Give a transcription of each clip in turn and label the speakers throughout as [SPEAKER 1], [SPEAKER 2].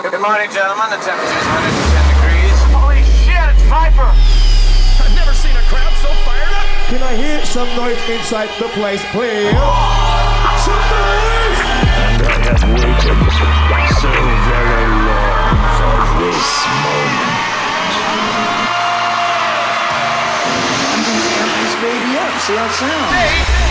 [SPEAKER 1] Good morning, gentlemen. The temperature is 110 degrees. Holy shit, it's Viper!
[SPEAKER 2] I've never seen a crowd so fired up.
[SPEAKER 3] Can I hear some noise inside the place, please? Some noise!
[SPEAKER 4] And I have waited so very long for this moment.
[SPEAKER 5] amp this baby up, see how it sounds.
[SPEAKER 6] This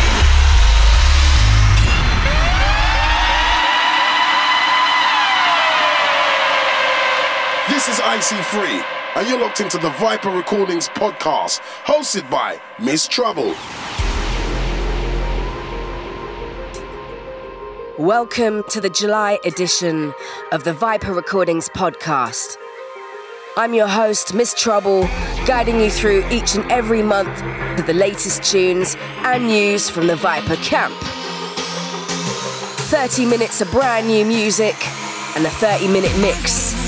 [SPEAKER 6] is IC3, and you're locked into the Viper Recordings podcast, hosted by Miss Trouble.
[SPEAKER 7] Welcome to the July edition of the Viper Recordings podcast. I'm your host, Miss Trouble, guiding you through each and every month with the latest tunes and news from the Viper camp. 30 minutes of brand new music and a 30 minute mix.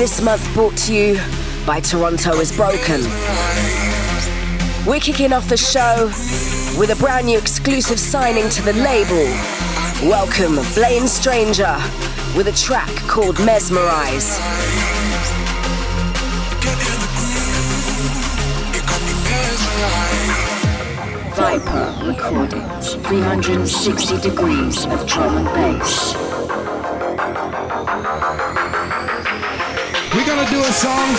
[SPEAKER 7] This month brought to you by Toronto is Broken. We're kicking off the show with a brand new exclusive signing to the label. Welcome, Blaine Stranger, with a track called Mesmerize.
[SPEAKER 5] Viper Recordings, 360 degrees of drum and bass.
[SPEAKER 3] We're gonna do a song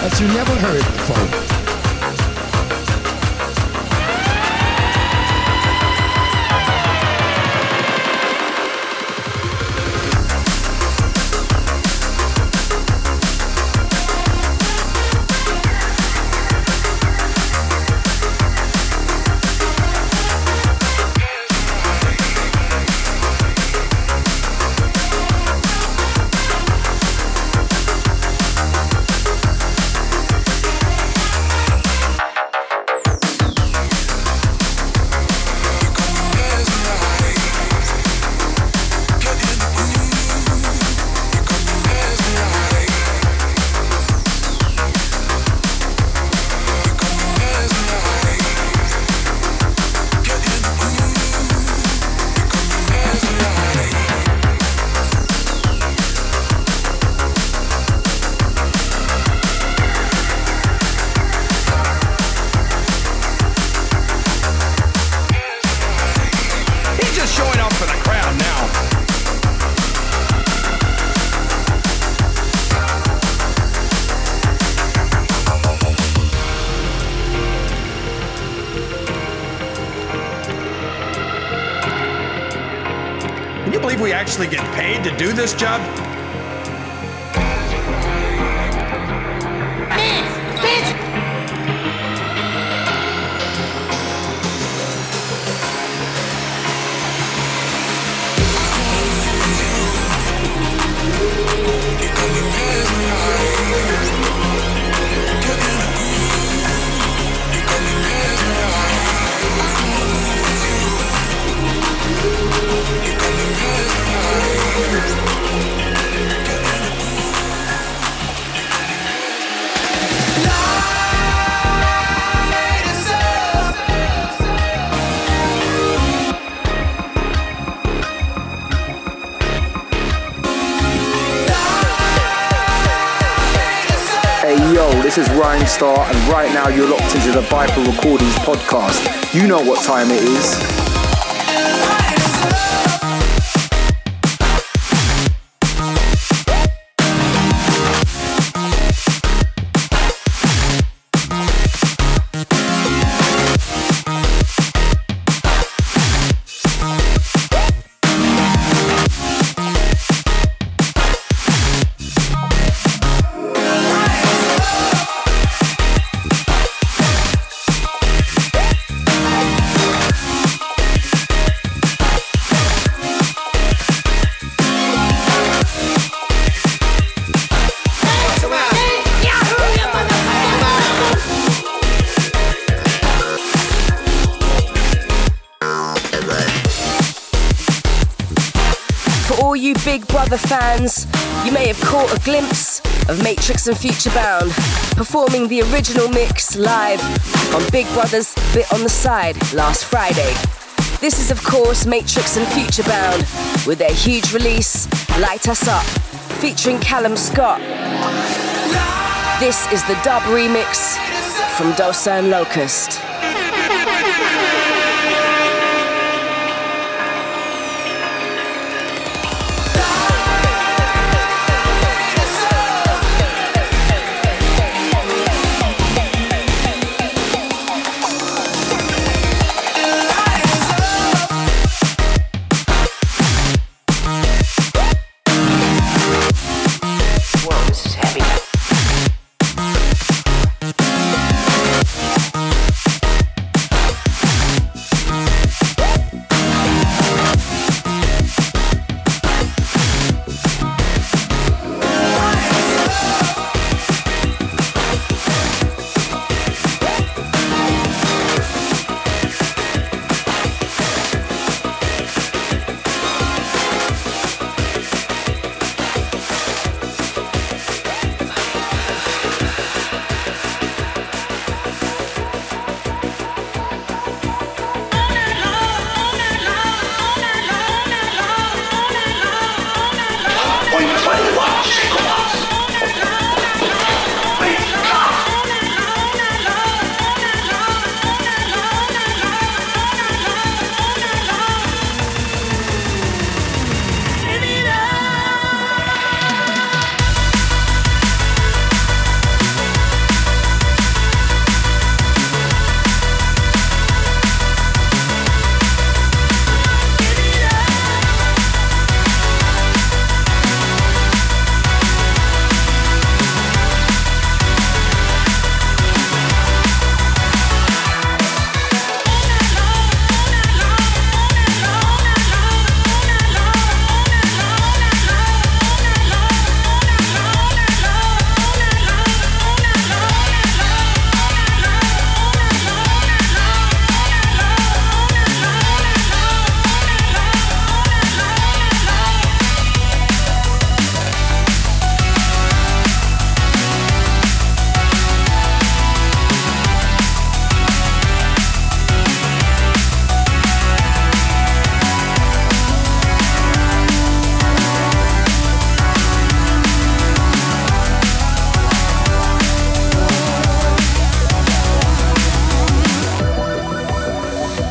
[SPEAKER 3] that you never heard before.
[SPEAKER 2] This job?
[SPEAKER 8] This is Rhyme Star, and right now you're locked into the Viper Recordings podcast. You know what time it is.
[SPEAKER 7] Big fans, you may have caught a glimpse of Matrix and Futurebound performing the original mix live on Big Brother's Bit on the Side last Friday. This is, of course, Matrix and Futurebound with their huge release, Light Us Up. featuring Calum Scott. This is the dub remix from Dossa and Locuzzed.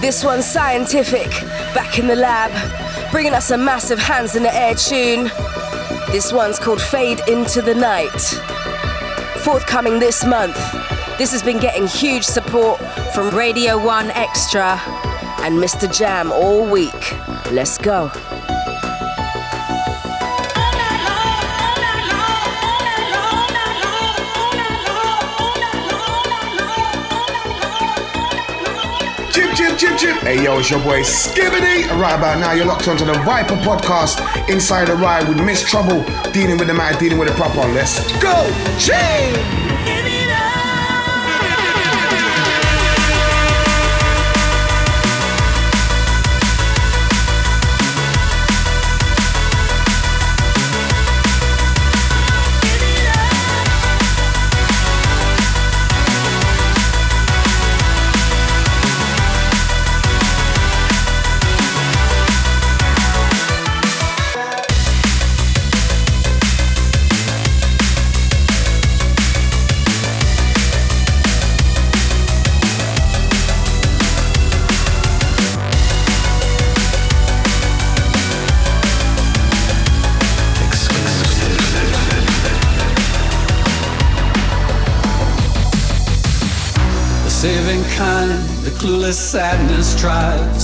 [SPEAKER 7] This one's scientific, back in the lab, bringing us a massive hands in the air tune. This one's called Fade into the Night. Forthcoming this month, this has been getting huge support from Radio 1Xtra and MistaJam all week. Let's go.
[SPEAKER 3] Chip, chip, chip, chip. Hey, yo, it's your boy Skibadee. Right about now, you're locked onto the Viper podcast inside the ride with Miss Trouble, dealing with the man, dealing with the proper. Let's go. Ching!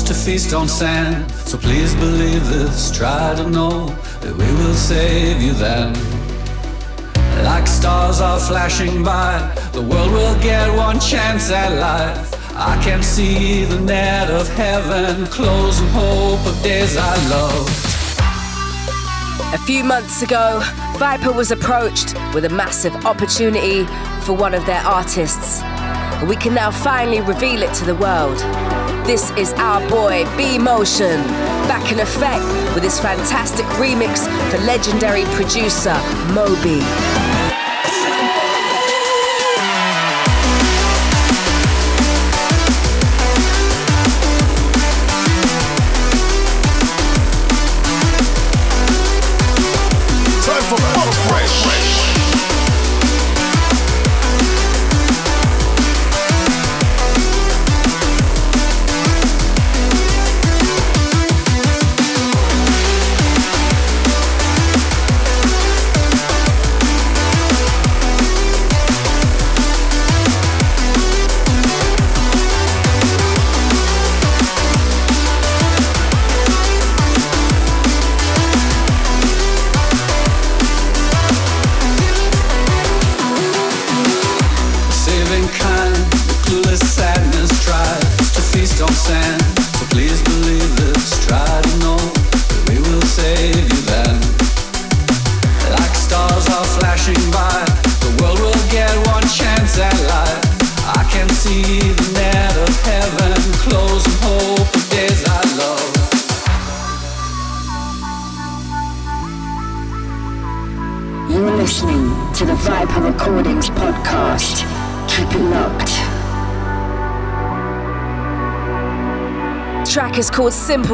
[SPEAKER 9] To feast on sand. So please believe this, try to know that we will save you then. Like stars are flashing by, the world will get one chance at life. I can see the net of heaven, close and hope of days I loved.
[SPEAKER 7] A few months ago, Viper was approached with a massive opportunity for one of their artists. We can now finally reveal it to the world. This is our boy B Motion, back in effect with his fantastic remix for legendary producer Moby.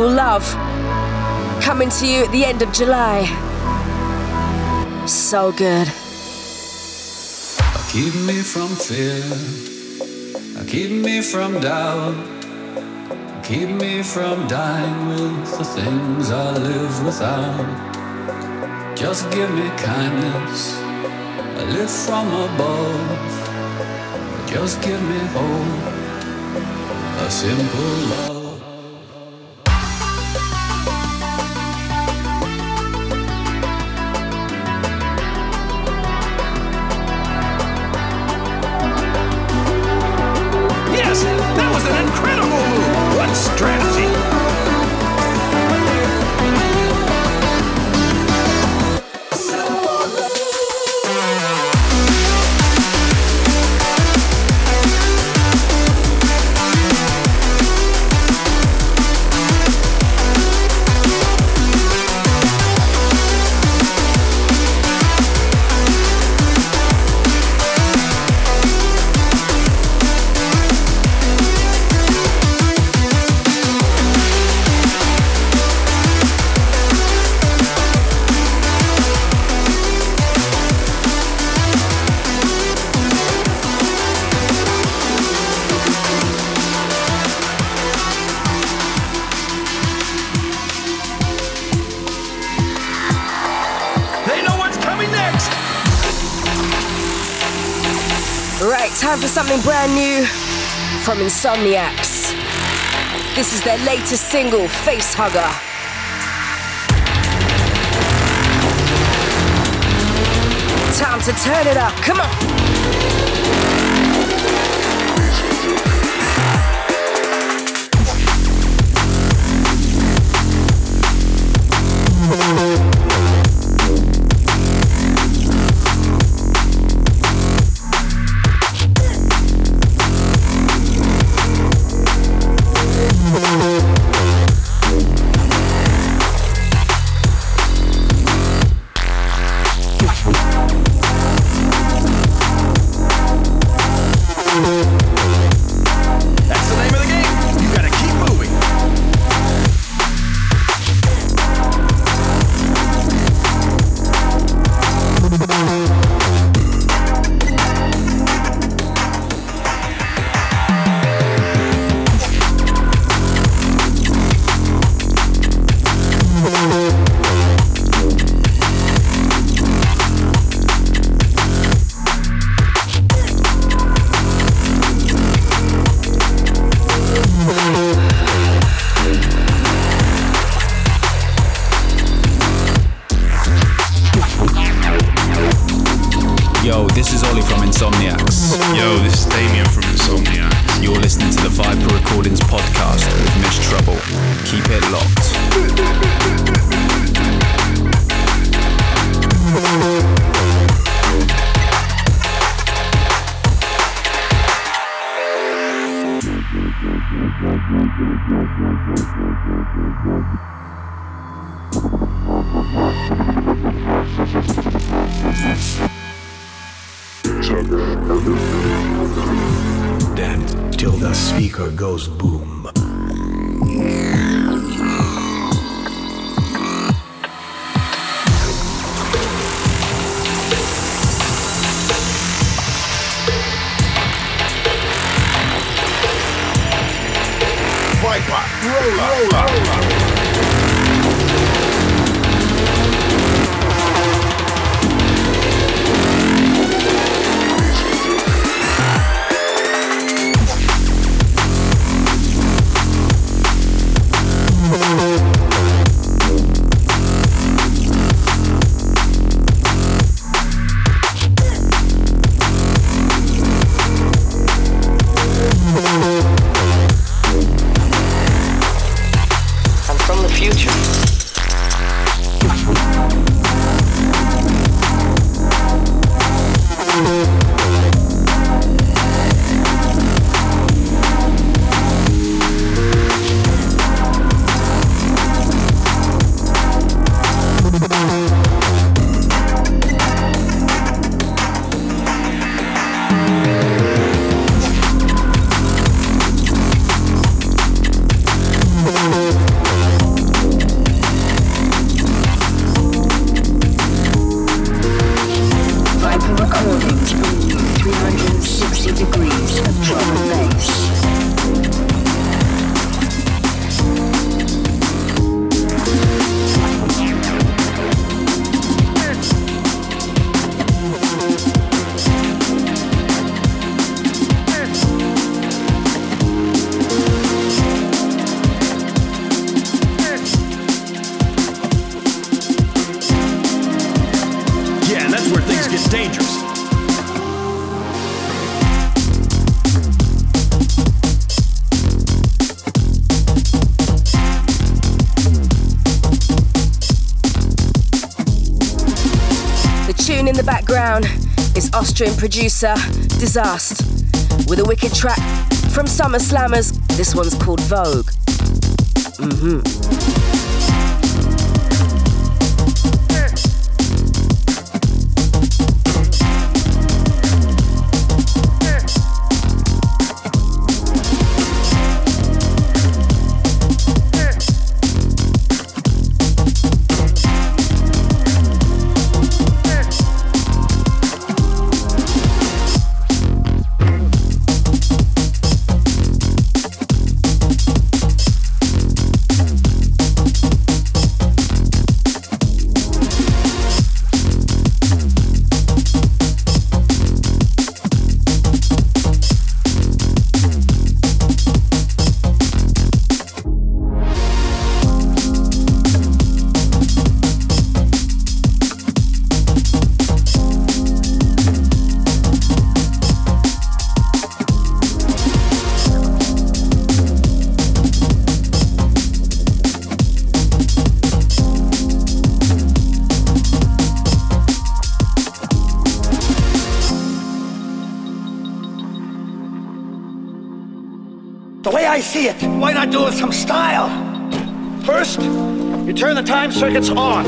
[SPEAKER 7] Love. Coming to you at the end of July. So good.
[SPEAKER 9] Keep me from fear. Keep me from doubt. Keep me from dying with the things I live without. Just give me kindness, a lift from above. Just give me hope, a simple love.
[SPEAKER 7] From Insomniacs. This is their latest single, Face Hugger. Time to turn it up, come on. featuring producer Disaster with a wicked track from Summer Slammers. This one's called Vogue. Mm-hmm.
[SPEAKER 10] do with some style. First, you turn the time circuits on.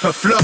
[SPEAKER 7] superfluous.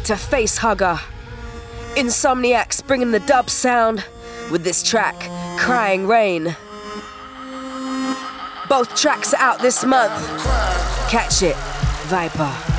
[SPEAKER 7] Flip to Face Hugger. Insomniacs bringing the dub sound with this track, Crying Rain. Both tracks out this month. Catch it, Viper.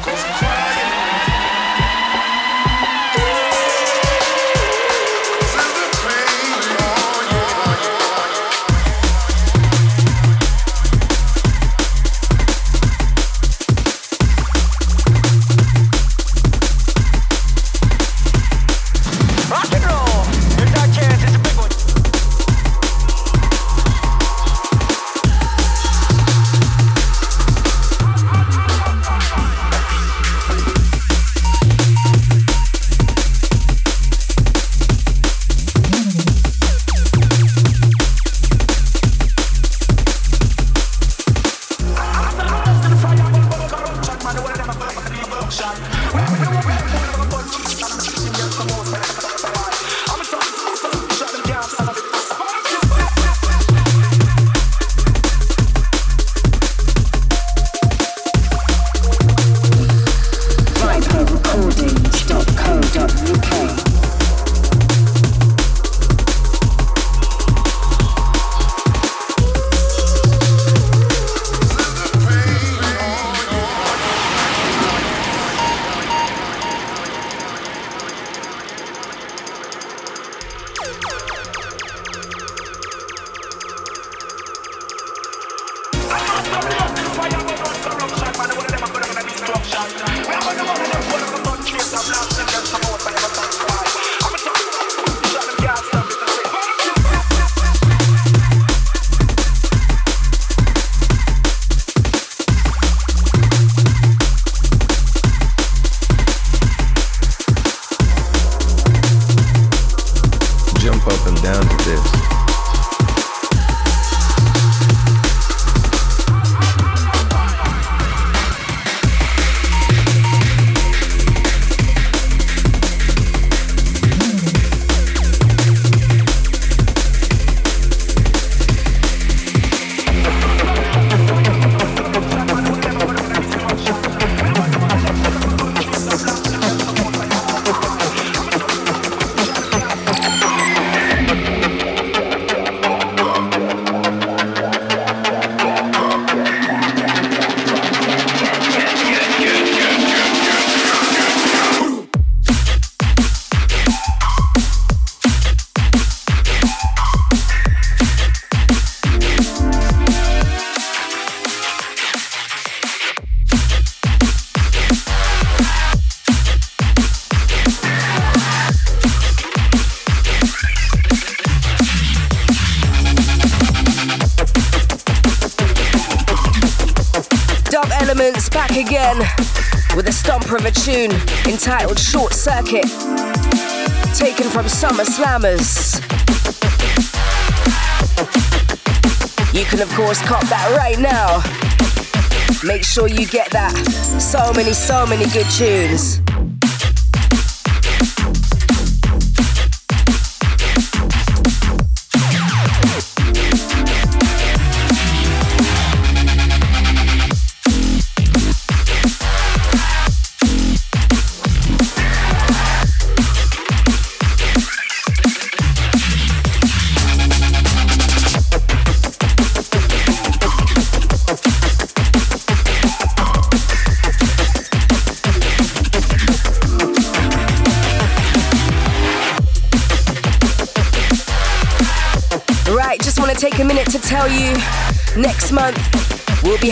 [SPEAKER 7] Tune entitled Short Circuit, taken from Summer Slammers. You can, of course, cop that right now. Make sure you get that. So many, so many good tunes.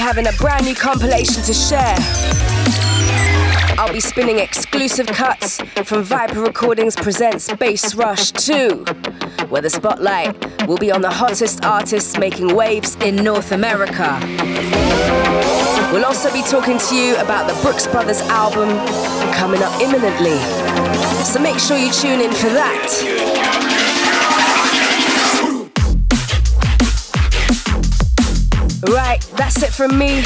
[SPEAKER 7] Having a brand new compilation to share. I'll be spinning exclusive cuts from Viper Recordings Presents Bass Rush 2, where the spotlight will be on the hottest artists making waves in North America. We'll also be talking to you about the Brooks Brothers album coming up imminently. So make sure you tune in for that. Right, that's it from me.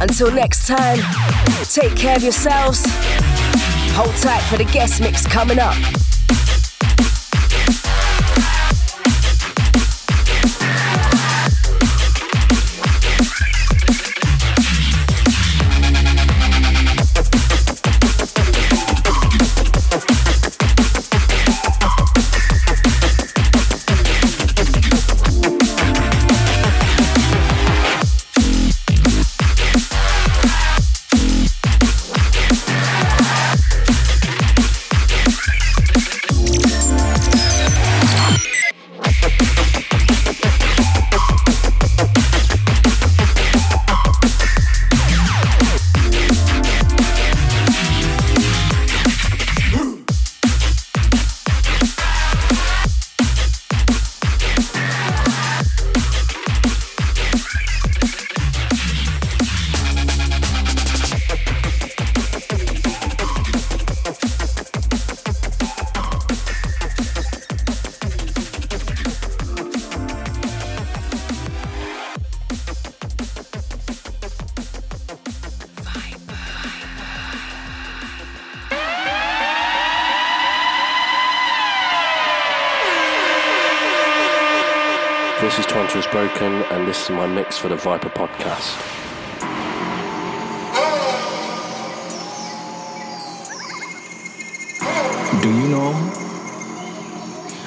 [SPEAKER 7] Until next time, take care of yourselves. Hold tight for the guest mix coming up.
[SPEAKER 11] For the Viper podcast.
[SPEAKER 12] Do you know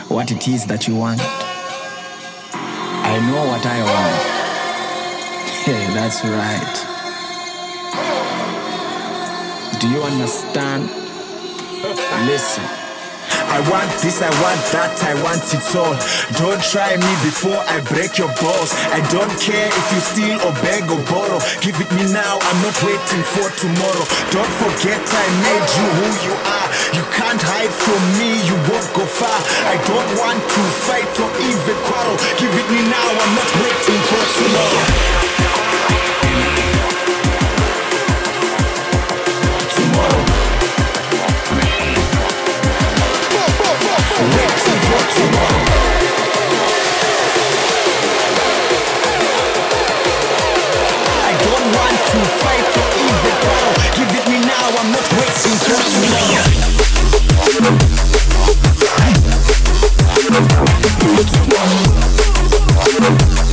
[SPEAKER 12] what it is that you want? I know what I want. Yeah, that's right. Do you understand? Listen.
[SPEAKER 13] I want this, I want that, I want it all. Don't try me before I break your balls. I don't care if you steal or beg or borrow. Give it me now, I'm not waiting for tomorrow. Don't forget I made you who you are. You can't hide from me, you won't go far. I don't want to fight or even quarrel. Give it me now, I'm not waiting for tomorrow. I'm not waiting for
[SPEAKER 10] you.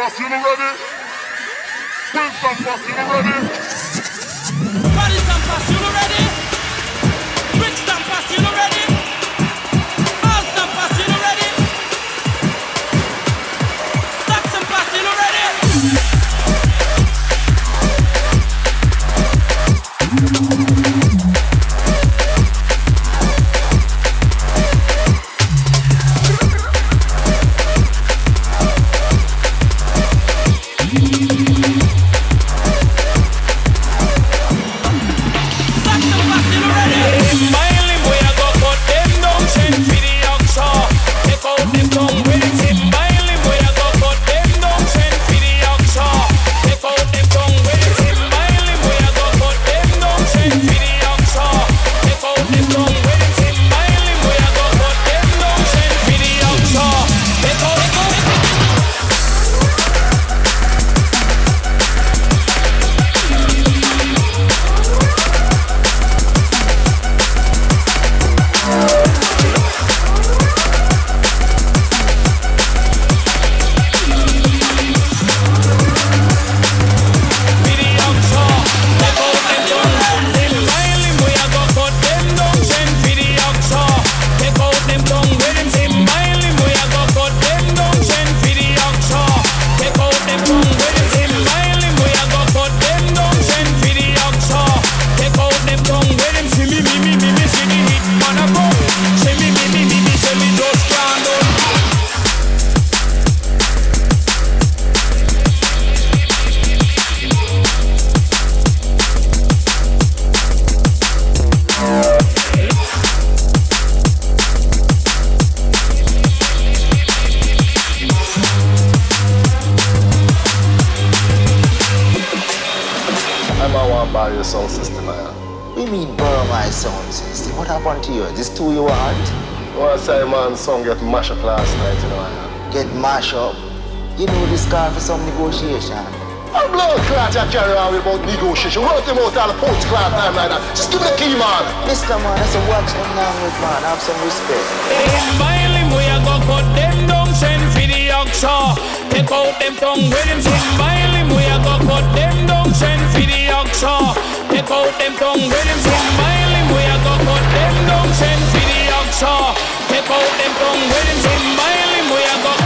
[SPEAKER 6] Pass, you ready? Winston Pass, you ready?
[SPEAKER 14] Song get mashed up last night, you know.
[SPEAKER 15] Get mash up. You know this call for some negotiation.
[SPEAKER 14] I'm blood clot you carry on with about negotiation. Wrote them out all the post clot time like that. Just give me the key, man.
[SPEAKER 15] Mister man, that's a watch them language man. Have some respect.
[SPEAKER 2] Smiling, we a go cut them down, send for the oxa. Take out them tongue with him. Smiling, we a go cut them down, send for the oxa. Take out them tongue with him. Smiling, we a go cut them down, send for the oxa. Out them tongue with him. Smiling, we a go